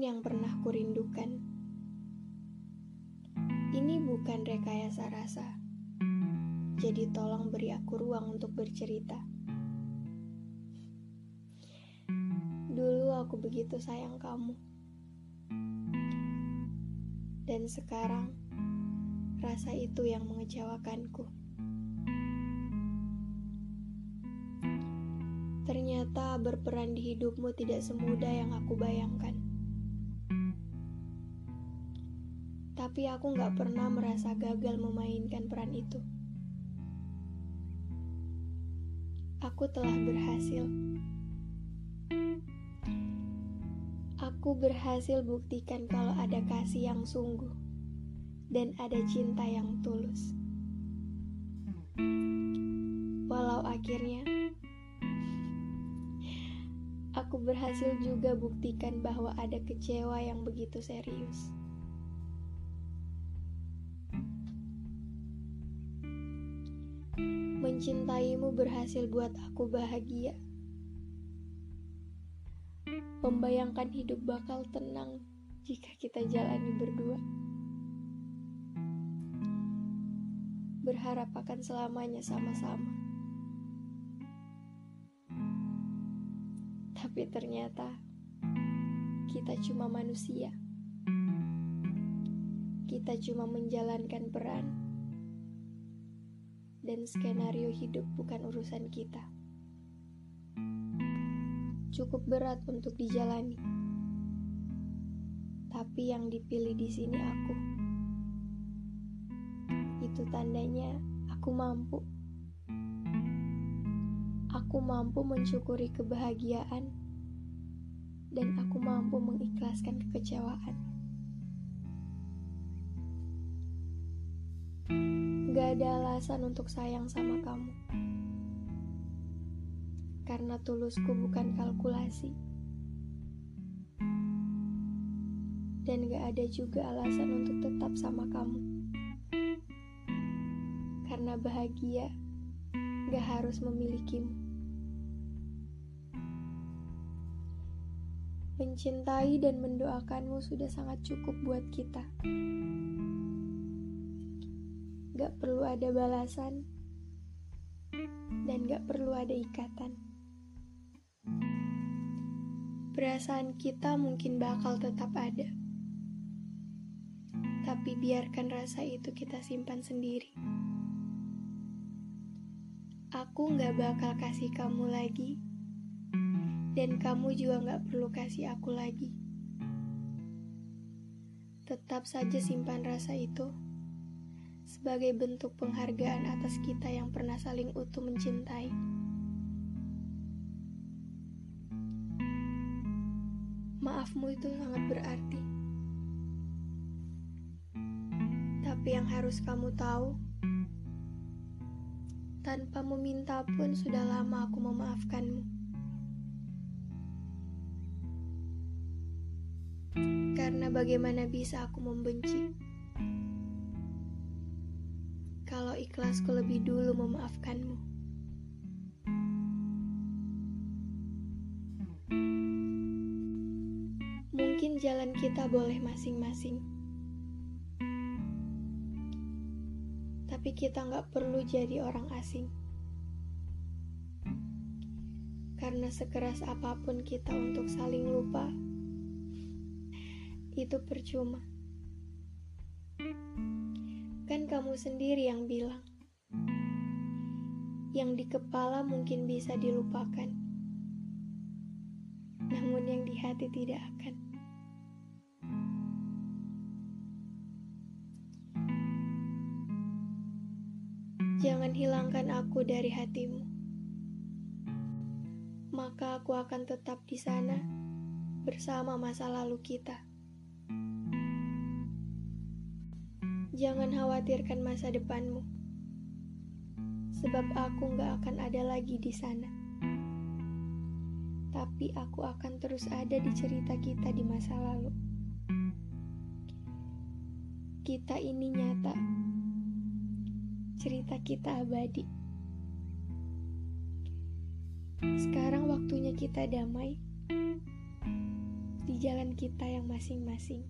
yang pernah kurindukan. Ini bukan rekayasa rasa, jadi tolong beri aku ruang untuk bercerita. Dulu aku begitu sayang kamu, dan sekarang rasa itu yang mengecewakanku. Ternyata berperan di hidupmu tidak semudah yang aku bayangkan. Tapi aku gak pernah merasa gagal memainkan peran itu. Aku telah berhasil. Aku berhasil buktikan kalau ada kasih yang sungguh dan ada cinta yang tulus. Walau akhirnya aku berhasil juga buktikan bahwa ada kecewa yang begitu serius. Mencintaimu berhasil buat aku bahagia. Membayangkan hidup bakal tenang jika kita jalani berdua. Berharap akan selamanya sama-sama. Tapi ternyata kita cuma manusia. Kita cuma menjalankan peran. Dan skenario hidup bukan urusan kita. Cukup berat untuk dijalani. Tapi yang dipilih di sini aku. Itu tandanya aku mampu aku mampu mensyukuri kebahagiaan dan aku mampu mengikhlaskan kekecewaan. Gak ada alasan untuk sayang sama kamu. Karena tulusku bukan kalkulasi. Dan gak ada juga alasan untuk tetap sama kamu. Karena bahagia gak harus memilikimu. Mencintai dan mendoakanmu sudah sangat cukup buat kita. Gak perlu ada balasan, dan gak perlu ada ikatan. Perasaan kita mungkin bakal tetap ada, tapi biarkan rasa itu kita simpan sendiri. Aku gak bakal kasih kamu lagi dan kamu juga gak perlu kasih aku lagi. Tetap saja simpan rasa itu sebagai bentuk penghargaan atas kita yang pernah saling utuh mencintai. Maafmu itu sangat berarti. Tapi yang harus kamu tahu, tanpa meminta pun sudah lama aku memaafkanmu. Karena bagaimana bisa aku membenci? Ikhlasku lebih dulu memaafkanmu. Mungkin jalan kita boleh masing-masing. Tapi kita nggak perlu jadi orang asing. Karena sekeras apa pun kita untuk saling lupa, itu percuma. Kamu sendiri yang bilang, yang di kepala mungkin bisa dilupakan, namun yang di hati tidak akan. Jangan hilangkan aku dari hatimu, maka aku akan tetap di sana bersama masa lalu kita. Jangan khawatirkan masa depanmu, sebab aku gak akan ada lagi di sana. Tapi aku akan terus ada di cerita kita di masa lalu. Kita ini nyata, cerita kita abadi. Sekarang waktunya kita damai, di jalan kita yang masing-masing.